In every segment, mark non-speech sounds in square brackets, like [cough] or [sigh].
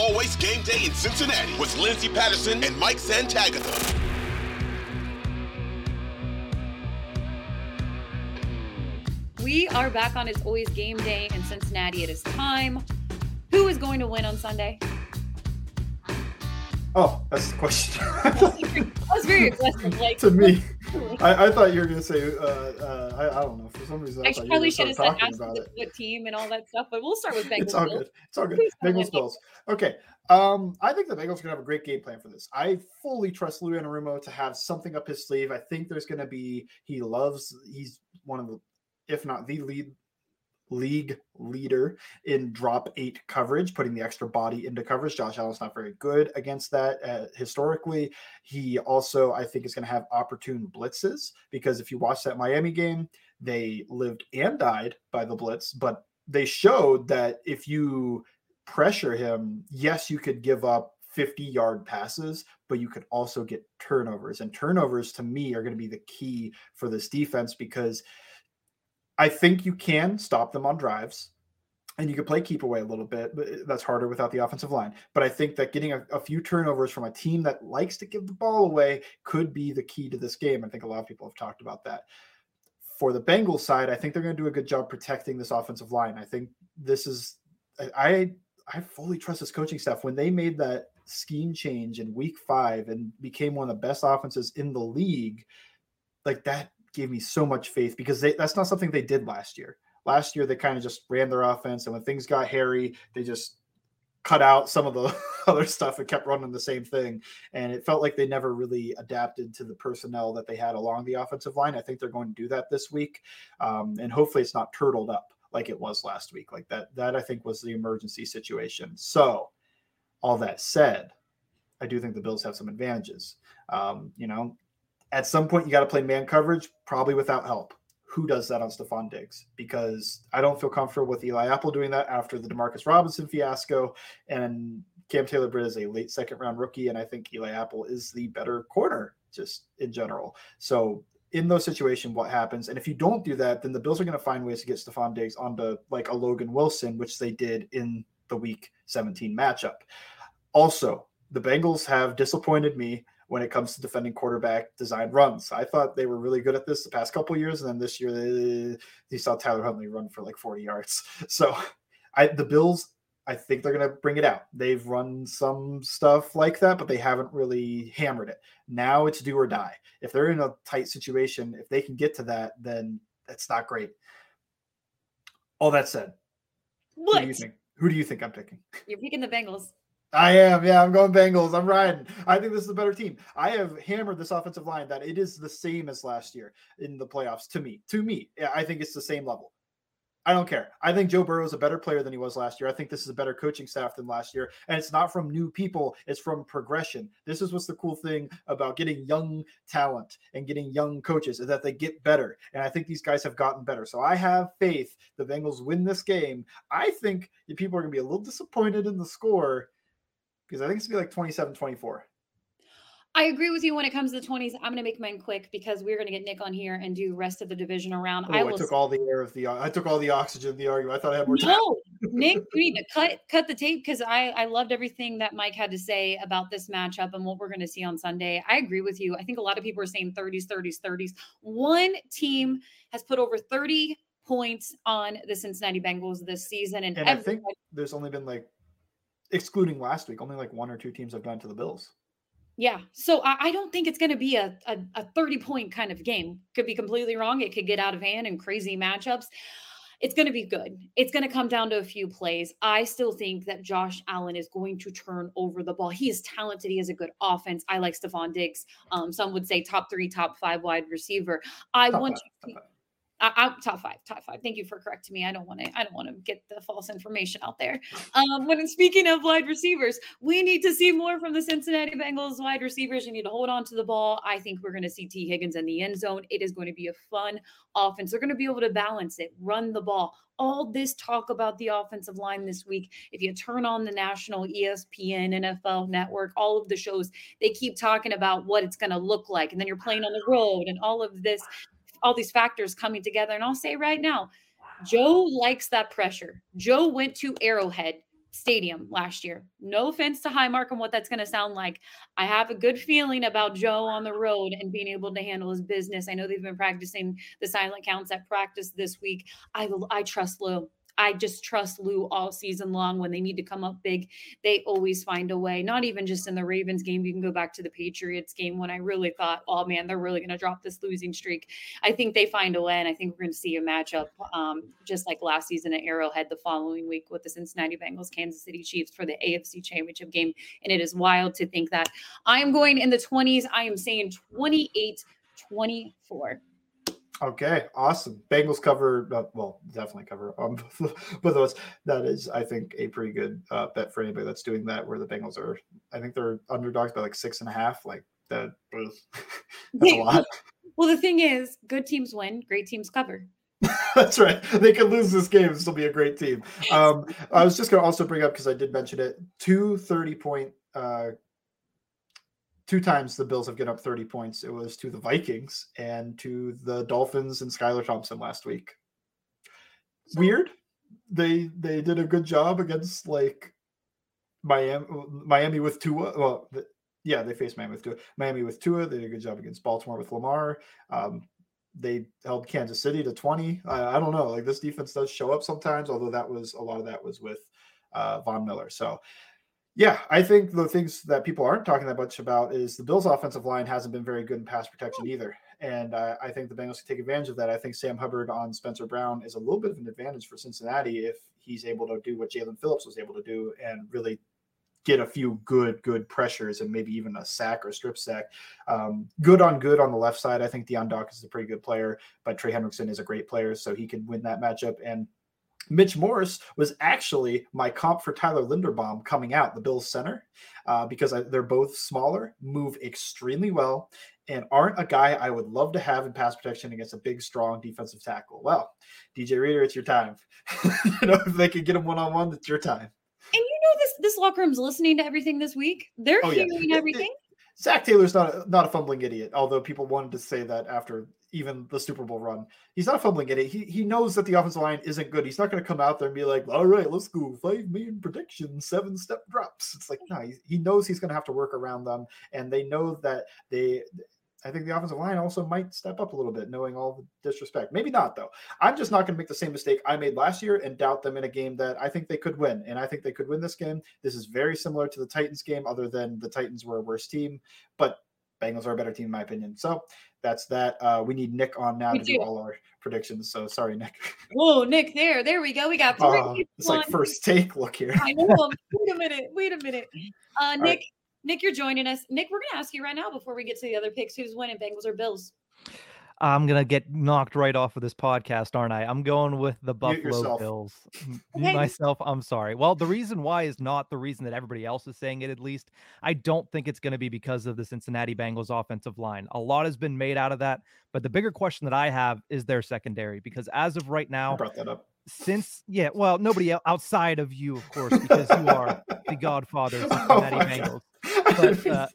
This is It's Always Game Day in Cincinnati with Lindsay Patterson and Mike Santagata. We are back on It's Always Game Day in Cincinnati. It is time. Who is going to win on Sunday? Oh, that's the question. [laughs] that was very aggressive. Like [laughs] to me, [laughs] I, I, thought you were going to say, uh, uh, I, I, don't know. For some reason, I, I probably should have said about it. what team and all that stuff, but we'll start with Bengals. [laughs] It's all good. It's all good. Bengals Bills. Okay. Um, I think the Bengals are going to have a great game plan for this. I fully trust Lou Anarumo to have something up his sleeve. I think there's going to be, he loves, he's one of the, if not the lead league leader in drop eight coverage, putting the extra body into coverage. Josh Allen's not very good against that uh, historically. He also, I think, is going to have opportune blitzes because if you watch that Miami game, they lived and died by the blitz, but they showed that if you pressure him, yes, you could give up 50 yard passes, but you could also get turnovers. And turnovers to me are going to be the key for this defense because I think you can stop them on drives and you can play keep away a little bit, but uh, that's harder without the offensive line. But I think that getting a, a, few turnovers from a team that likes to give the ball away could be the key to this game. I think a lot of people have talked about that. For the Bengals side, I think they're going to do a good job protecting this offensive line. I think this is I I fully trust this coaching staff when they made that scheme change in week 5 and became one of the best offenses in the league. Like that gave me so much faith because they, that's not something they did last year. Last year, they kind of just ran their offense, and when things got hairy, they just cut out some of the [laughs] other stuff and kept running the same thing. And it felt like they never really adapted to the personnel that they had along the offensive line. I think they're going to do that this week, um, and hopefully, it's not turtled up like it was last week. Like that, that I think was the emergency situation. So, all that said, I do think the Bills have some advantages. Um, you know, at some point, you got to play man coverage, probably without help. Who does that on Stefon Diggs? Because I don't feel comfortable with Eli Apple doing that after the Demarcus Robinson fiasco. And Cam Taylor Britt is a late second round rookie. And I think Eli Apple is the better corner just in general. So in those situations, what happens? And if you don't do that, then the Bills are going to find ways to get Stefon Diggs onto like a Logan Wilson, which they did in the week 17 matchup. Also, the Bengals have disappointed me when it comes to defending quarterback design runs. I thought they were really good at this the past couple years, and then this year they, they saw Tyler Huntley run for like 40 yards. [laughs] So I the Bills, I think they're going to bring it out. They've run some stuff like that, but they haven't really hammered it. Now it's do or die. If they're in a tight situation, if they can get to that, then that's not great. All that said, what who do you think? Who do you think I'm picking? You're picking the Bengals. I am. Yeah, I'm going Bengals. I'm riding. I think this is a better team. I have hammered this offensive line that it is the same as last year in the playoffs to me. To me, I think it's the same level. I don't care. I think Joe Burrow is a better player than he was last year. I think this is a better coaching staff than last year. And it's not from new people, it's from progression. This is what's the cool thing about getting young talent and getting young coaches is that they get better. And I think these guys have gotten better. So I have faith the Bengals win this game. I think people are going to be a little disappointed in the score because I think it's gonna be like 27 24. I agree with you when it comes to the 20s. I'm going to make mine quick because we're going to get Nick on here and do rest of the division around. Oh, I, I, took all the air of the I took all the oxygen of the argument. I thought I had more time. No, Nick, [laughs] we need to cut cut the tape because I I loved everything that Mike had to say about this matchup and what we're going to see on Sunday. I agree with you. I think a lot of people are saying 30s, 30s, 30s. One team has put over 30 points on the Cincinnati Bengals this season, and, and I think there's only been like excluding last week, only like one or two teams have gone to the Bills. Yeah. So I, I don't think it's going to be a, a, a 30 point kind of game. Could be completely wrong. It could get out of hand and crazy matchups. it's going to be good. It's going to come down to a few plays. I still think that Josh Allen is going to turn over the ball. He is talented. He has a good offense. I like Stefon Diggs. Um, some would say top three, top five wide receiver. I top want five, to. I, I'm top five, top five. Thank you for correcting me. I don't want to. I don't want to get the false information out there. Um, when speaking of wide receivers, we need to see more from the Cincinnati Bengals wide receivers. You need to hold on to the ball. I think we're going to see T. Higgins in the end zone. It is going to be a fun offense. They're going to be able to balance it, run the ball. All this talk about the offensive line this week. If you turn on the national ESPN, NFL network, all of the shows, they keep talking about what it's going to look like. And then you're playing on the road and all of this all these factors coming together. And I'll say right now, Joe likes that pressure. Joe went to Arrowhead Stadium last year. No offense to Highmark and what that's going to sound like. I have a good feeling about Joe on the road and being able to handle his business. I know they've been practicing the silent counts at practice this week. I will I trust Lou. I just trust Lou all season long. When they need to come up big, they always find a way. Not even just in the Ravens game. You can go back to the Patriots game when I really thought, oh man, they're really going to drop this losing streak. I think they find a way, and I think we're going to see a matchup um, just like last season at Arrowhead the following week with the Cincinnati Bengals, Kansas City Chiefs for the AFC Championship game. And it is wild to think that I am going in the 20s. I am saying 28 24. Okay, awesome. Bengals cover, uh, well, definitely cover um, [laughs] both those. That is, I think, a pretty good uh, bet for anybody that's doing that. Where the Bengals are, I think they're underdogs by like six and a half. Like that, [laughs] that's a lot. well, the thing is, good teams win, great teams cover. [laughs] That's right. They could lose this game and still be a great team. Um, I was just going to also bring up because I did mention it. Two 30 point uh, two times the Bills have given up 30 points. It was to the Vikings and to the Dolphins and Skylar Thompson last week. Weird. They they did a good job against like Miami Miami with Tua. Well, the, yeah, they faced Miami with Tua. Miami with Tua. They did a good job against Baltimore with Lamar. Um, they held Kansas City to 20. I don't know. Like this defense does show up sometimes, although that was a lot of that was with uh, Von Miller. So yeah, I think the things that people aren't talking that much about is the Bills' offensive line hasn't been very good in pass protection either. And I think the Bengals can take advantage of that. I think Sam Hubbard on Spencer Brown is a little bit of an advantage for Cincinnati if he's able to do what Jaelan Phillips was able to do and really get a few good, good pressures and maybe even a sack or strip sack. Um, good on good on the left side. I think Dion Dawkins is a pretty good player, but Trey Hendrickson is a great player, so he can win that matchup. And Mitch Morse was actually my comp for Tyler Linderbaum coming out, the Bills center, uh, because I, they're both smaller, move extremely well, and aren't a guy I would love to have in pass protection against a big, strong defensive tackle. Well, DJ Reader, it's your time. [laughs] you know, if they can get him one on one, it's your time. And you know this this locker room's listening to everything this week. They're oh, hearing yeah. everything. [laughs] Zac Taylor's not a, not a fumbling idiot, although people wanted to say that after even the Super Bowl run. He's not fumbling idiot. He he knows that the offensive line isn't good. He's not going to come out there and be like, "All right, let's go five million predictions, seven step drops." It's like no, he, he knows he's going to have to work around them, and they know that they I think the offensive line also might step up a little bit, knowing all the disrespect. Maybe not, though. I'm just not going to make the same mistake I made last year and doubt them in a game that I think they could win. And I think they could win this game. This is very similar to the Titans game, other than the Titans were a worse team, but Bengals are a better team, in my opinion. So that's that. Uh, we need Nick on now Me to too. do all our predictions. So sorry, Nick. [laughs] Whoa, Nick, there, there we go. We got three. Uh, it's like first take. Look here. I know. wait a minute. Wait a minute. [laughs] Uh, Nick, right. Nick, you're joining us. Nick, we're going to ask you right now before we get to the other picks who's winning, Bengals or Bills? I'm gonna get knocked right off of this podcast, aren't I? I'm going with the Buffalo Bills. Okay. [laughs] Myself, I'm sorry. Well, the reason why is not the reason that everybody else is saying it, at least. I don't think it's going to be because of the Cincinnati Bengals offensive line. A lot has been made out of that. But the bigger question that I have is their secondary, because as of right now, I brought that up since yeah, well, nobody outside of you, of course, because you are the [laughs] godfather of oh Cincinnati oh Bengals. [laughs] But uh,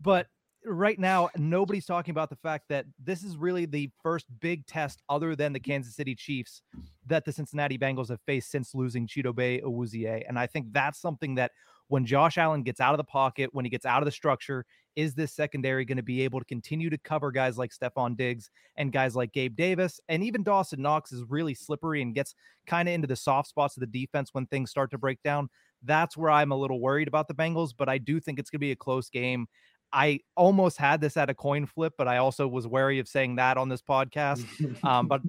but right now nobody's talking about the fact that this is really the first big test other than the Kansas City Chiefs that the Cincinnati Bengals have faced since losing Chidobe Awuzie. And I think that's something that when Josh Allen gets out of the pocket, when he gets out of the structure, is this secondary going to be able to continue to cover guys like Stefon Diggs and guys like Gabe Davis? And even Dawson Knox is really slippery and gets kind of into the soft spots of the defense when things start to break down. That's where I'm a little worried about the Bengals, but I do think it's going to be a close game. I almost had this at a coin flip, but I also was wary of saying that on this podcast. Um, but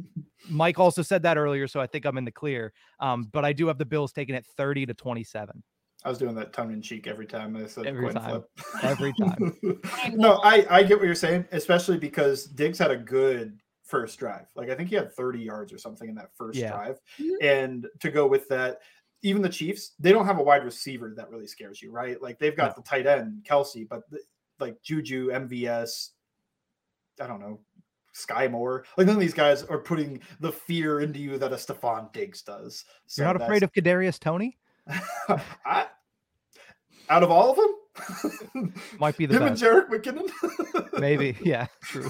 Mike also said that earlier, so I think I'm in the clear. Um, but I do have the Bills taking it 30 to 27. I was doing that tongue in cheek every time I said every coin time. flip. Every time. [laughs] no, I, I get what you're saying, especially because Diggs had a good first drive. Like I think he had 30 yards or something in that first Yeah. drive. Mhm. And to go with that, even the Chiefs, they don't have a wide receiver that really scares you, right? Like they've got the tight end, Kelce, but the, like Juju, MVS, I don't know, Skyy Moore. Like none of these guys are putting the fear into you that a Stefon Diggs does. So You're not afraid of Kadarius Toney? [laughs] I, out of all of them? Might be the Him and best. Jerick McKinnon? Maybe. [laughs] Yeah, true.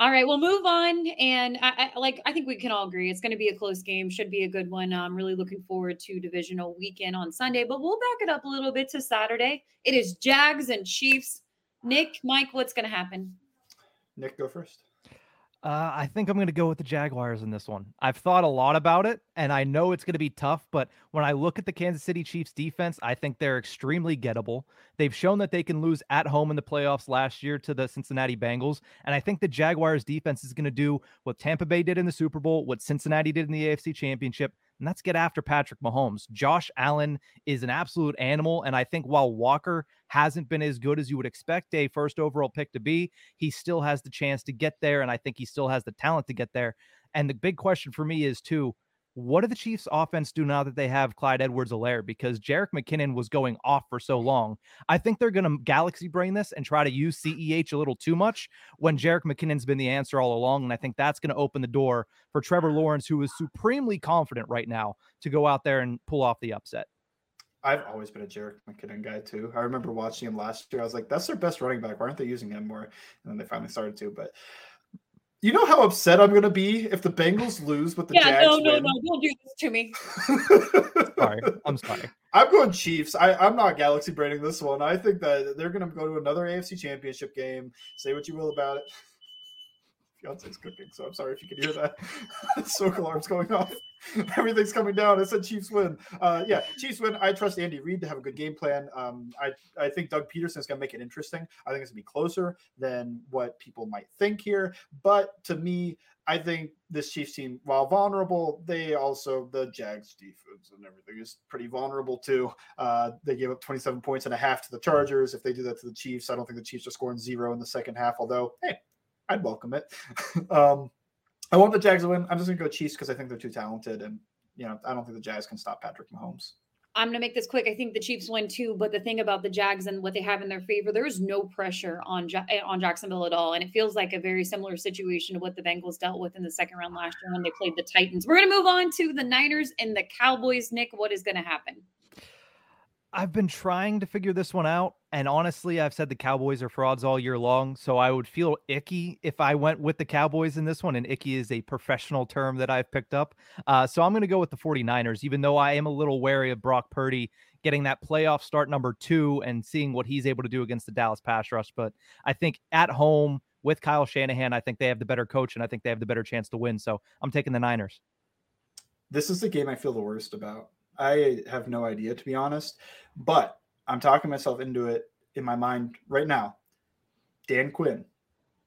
All right, we'll move on. And I, I like I think we can all agree it's going to be a close game. Should be a good one. I'm really looking forward to divisional weekend on Sunday, but we'll back it up a little bit to Saturday. It is Jags and Chiefs. Nick, Mike, what's going to happen? Nick, go first. Uh, I think I'm going to go with the Jaguars in this one. I've thought a lot about it, and I know it's going to be tough. But when I look at the Kansas City Chiefs defense, I think they're extremely gettable. They've shown that they can lose at home in the playoffs last year to the Cincinnati Bengals. And I think the Jaguars defense is going to do what Tampa Bay did in the Super Bowl, what Cincinnati did in the AFC Championship, and that's get after Patrick Mahomes. Josh Allen is an absolute animal. And I think while Walker hasn't been as good as you would expect a first overall pick to be, he still has the chance to get there. And I think he still has the talent to get there. And the big question for me is, too, what do the Chiefs offense do now that they have Clyde Edwards Helaire? Because Jerick McKinnon was going off for so long. I think they're going to galaxy brain this and try to use CEH a little too much when Jerick McKinnon's been the answer all along. And I think that's going to open the door for Trevor Lawrence, who is supremely confident right now to go out there and pull off the upset. I've always been a Jerick McKinnon guy too. I remember watching him last year. I was like, that's their best running back. Why aren't they using him more? And then they finally started to. But you know how upset I'm gonna be if the Bengals lose with the yeah, Jags no, no, win? no, don't do this to me. [laughs] Sorry. I'm sorry. I'm going Chiefs. I, I'm not galaxy braining this one. I think that they're going to go to another AFC championship game. Say what you will about it. Fiance's cooking, so I'm sorry if you can hear that. [laughs] Smoke alarm's going off. [laughs] Everything's coming down. I said Chiefs win. Uh, yeah, Chiefs win. I trust Andy Reid to have a good game plan. Um, I I think Doug Pederson is going to make it interesting. I think it's going to be closer than what people might think here. But to me, I think this Chiefs team, while vulnerable, they also the Jags defense and everything is pretty vulnerable too. Uh, they gave up 27 points and a half to the Chargers. If they do that to the Chiefs, I don't think the Chiefs are scoring zero in the second half. Although, hey, I'd welcome it. [laughs] um, I want the Jags to win. I'm just gonna go Chiefs because I think they're too talented, and you know I don't think the Jags can stop Patrick Mahomes. I'm going to make this quick. I think the Chiefs win too, but the thing about the Jags and what they have in their favor, there is no pressure on ja- eh, on Jacksonville at all, and it feels like a very similar situation to what the Bengals dealt with in the second round last year when they played the Titans. We're going to move on to the Niners and the Cowboys. Nick, what is going to happen? I've been trying to figure this one out. And honestly, I've said the Cowboys are frauds all year long. So I would feel icky if I went with the Cowboys in this one. And icky is a professional term that I've picked up. Uh, so I'm going to go with the 49ers, even though I am a little wary of Brock Purdy getting that playoff start number two and seeing what he's able to do against the Dallas pass rush. But I think at home with Kyle Shanahan, I think they have the better coach and I think they have the better chance to win. So I'm taking the Niners. This is the game I feel the worst about. I have no idea to be honest, but I'm talking myself into it in my mind right now. Dan Quinn,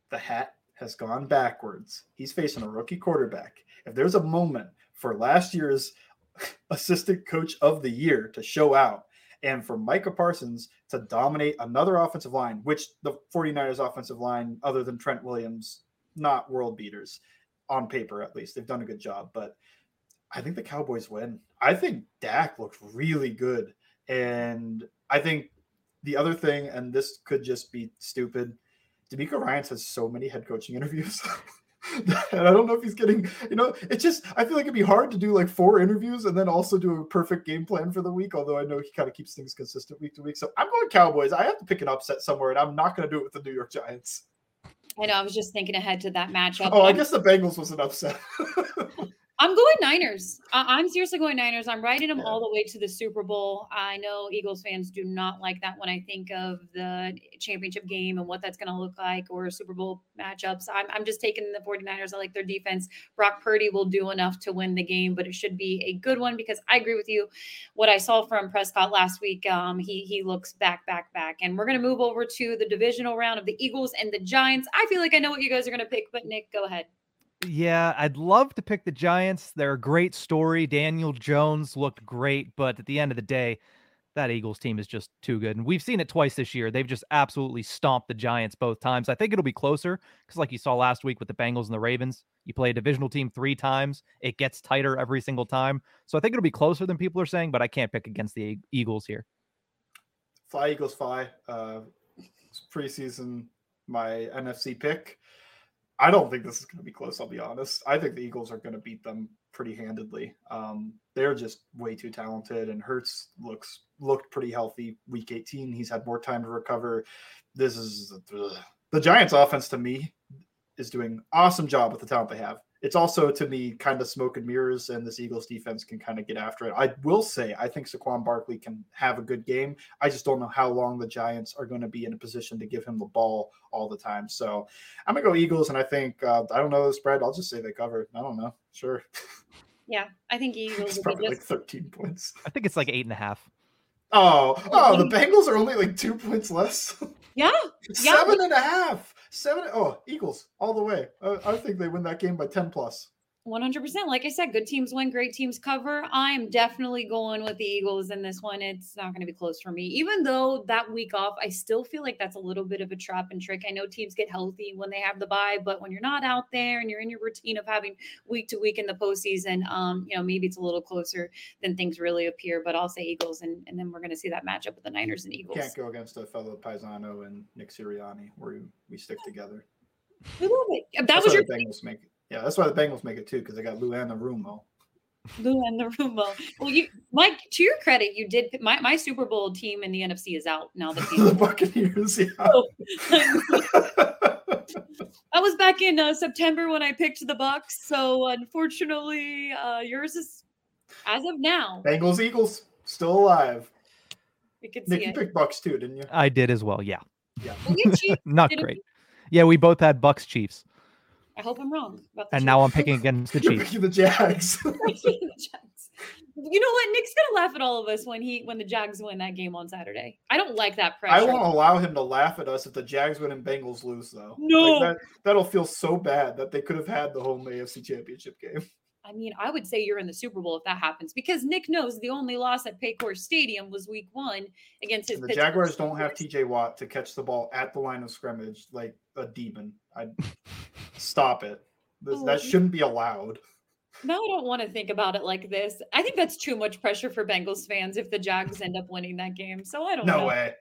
the hat has gone backwards. He's facing a rookie quarterback. If there's a moment for last year's [laughs] assistant coach of the year to show out and for Micah Parsons to dominate another offensive line, which the 49ers offensive line, other than Trent Williams, not world beaters on paper at least. They've done a good job, but I think the Cowboys win. I think Dak looked really good. And I think the other thing, and this could just be stupid, DeMeco Ryans has so many head coaching interviews. [laughs] and I don't know if he's getting, you know, it's just I feel like it'd be hard to do like four interviews and then also do a perfect game plan for the week. Although I know he kind of keeps things consistent week to week. So I'm going Cowboys. I have to pick an upset somewhere, and I'm not going to do it with the New York Giants. I know. I was just thinking ahead to that matchup. Oh, I guess the Bengals was an upset. [laughs] I'm going Niners. I- am seriously going Niners. I'm riding them yeah. all the way to the Super Bowl. I know Eagles fans do not like that when I think of the championship game and what that's going to look like or Super Bowl matchups. I'm, I'm just taking the 49ers. I like their defense. Brock Purdy will do enough to win the game, but it should be a good one because I agree with you. What I saw from Prescott last week, um, he he looks back, back, back. And we're going to move over to the divisional round of the Eagles and the Giants. I feel like I know what you guys are going to pick, but Nick, go ahead. Yeah, I'd love to pick the Giants. They're a great story. Daniel Jones looked great, but at the end of the day, that Eagles team is just too good. And we've seen it twice this year. They've just absolutely stomped the Giants both times. I think it'll be closer because, like you saw last week with the Bengals and the Ravens, you play a divisional team three times, it gets tighter every single time. So I think it'll be closer than people are saying, but I can't pick against the Eagles here. Fly Eagles, fly. Uh, preseason, my NFC pick. I don't think this is going to be close. I'll be honest. I think the Eagles are going to beat them pretty handedly. Um, they're just way too talented, and Hurts looks looked pretty healthy week 18. He's had more time to recover. This is ugh. the Giants' offense to me is doing awesome job with the talent they have it's also to me kind of smoke and mirrors, and this Eagles defense can kind of get after it. I will say I think Saquon Barkley can have a good game. I just don't know how long the Giants are going to be in a position to give him the ball all the time. So I'm gonna go Eagles, and I think uh, I don't know the spread. I'll just say they cover. I don't know. Sure. Yeah, I think [laughs] Eagles. it's probably just... like 13 points. I think it's like eight and a half. Oh, oh, the [laughs] Bengals are only like two points less. Yeah, [laughs] seven yeah. and a half. Seven. Oh, Eagles all the way. I, think they win that game by ten plus. 100%. Like I said, good teams win, great teams cover. I am definitely going with the Eagles in this one. It's not going to be close for me. Even though that week off, I still feel like that's a little bit of a trap and trick. I know teams get healthy when they have the bye, but when you're not out there and you're in your routine of having week to week in the postseason, um, you know, maybe it's a little closer than things really appear. But I'll say Eagles, and, and then we're going to see that matchup with the Niners and Eagles. Can't go against a fellow Paisano and Nick Sirianni, where we stick together. That That's was your Bengals make it. Yeah, that's why the Bengals make it too because they got Lou Anarumo. Lou Anarumo. Well, you, Mike, to your credit, you did. My, my Super Bowl team in the NFC is out now. The, [laughs] the Buccaneers. Yeah. Oh. [laughs] I was back in uh, September when I picked the Bucks. So unfortunately, uh, yours is as of now. Bengals, Eagles, still alive. We could Nick, see you it. picked Bucks too, didn't you? I did as well. Yeah. Yeah. [laughs] Not great. Yeah, we both had Bucks Chiefs. I hope I'm wrong. and Chiefs. now I'm picking against the [laughs] Chiefs. [laughs] the Jags. You know what? Nick's gonna laugh at all of us when he when the Jags win that game on Saturday. I don't like that pressure. I won't allow him to laugh at us if the Jags win and Bengals lose, though. No, like that, will feel so bad that they could have had the home AFC Championship game. [laughs] I mean, I would say you're in the Super Bowl if that happens because Nick knows the only loss at Paycor Stadium was Week One against his. And the Jaguars don't have T.J. Watt to catch the ball at the line of scrimmage like a demon. I stop it. This, that shouldn't be allowed. No, I don't want to think about it like this. I think that's too much pressure for Bengals fans if the Jags end up winning that game. So I don't no know. way.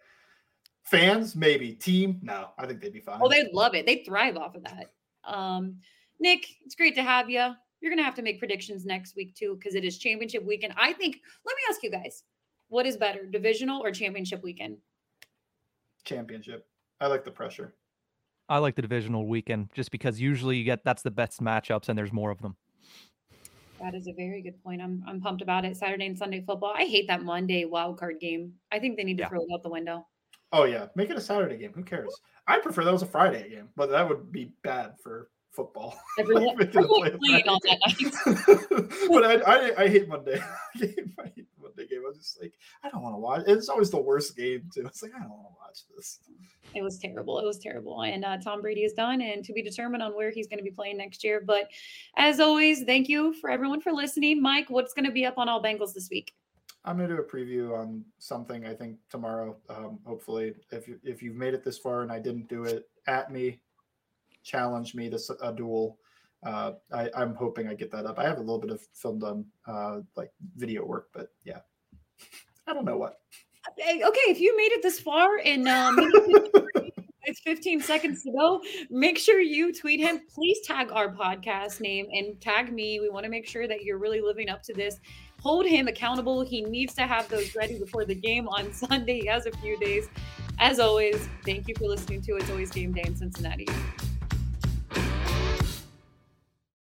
Fans, maybe. Team, no. I think they'd be fine. Oh, they'd love it. They'd thrive off of that. Um, Nick, it's great to have you. You're gonna have to make predictions next week too, because it is championship weekend. I think. Let me ask you guys, what is better, divisional or championship weekend? Championship. I like the pressure. I like the divisional weekend just because usually you get that's the best matchups and there's more of them. That is a very good point. I'm I'm pumped about it. Saturday and Sunday football. I hate that Monday wild card game. I think they need to yeah. throw it out the window. Oh yeah, make it a Saturday game. Who cares? I prefer that was a Friday game, but that would be bad for football. [laughs] Everyone, everyone played on that night. [laughs] but I, I, I hate Monday. [laughs] I hate Monday game. I was just like, I don't want to watch. It's always the worst game too. It's like I don't want to watch this. It was terrible. It was terrible. And uh, Tom Brady is done, and to be determined on where he's going to be playing next year. But as always, thank you for everyone for listening. Mike, what's going to be up on All Bengals this week? I'm gonna do a preview on something. I think tomorrow. Um, hopefully, if you, if you've made it this far and I didn't do it, at me challenge me to a duel. Uh, I, am hoping I get that up. I have a little bit of film done, uh, like video work, but yeah, [laughs] I don't know what. Okay, if you made it this far and [laughs] um, it's 15 seconds to go. Make sure you tweet him. Please tag our podcast name and tag me. We want to make sure that you're really living up to this. Hold him accountable. He needs to have those ready before the game on [laughs] Sunday. He has a few days. As always, thank you for listening to It's Always Game Day in Cincinnati.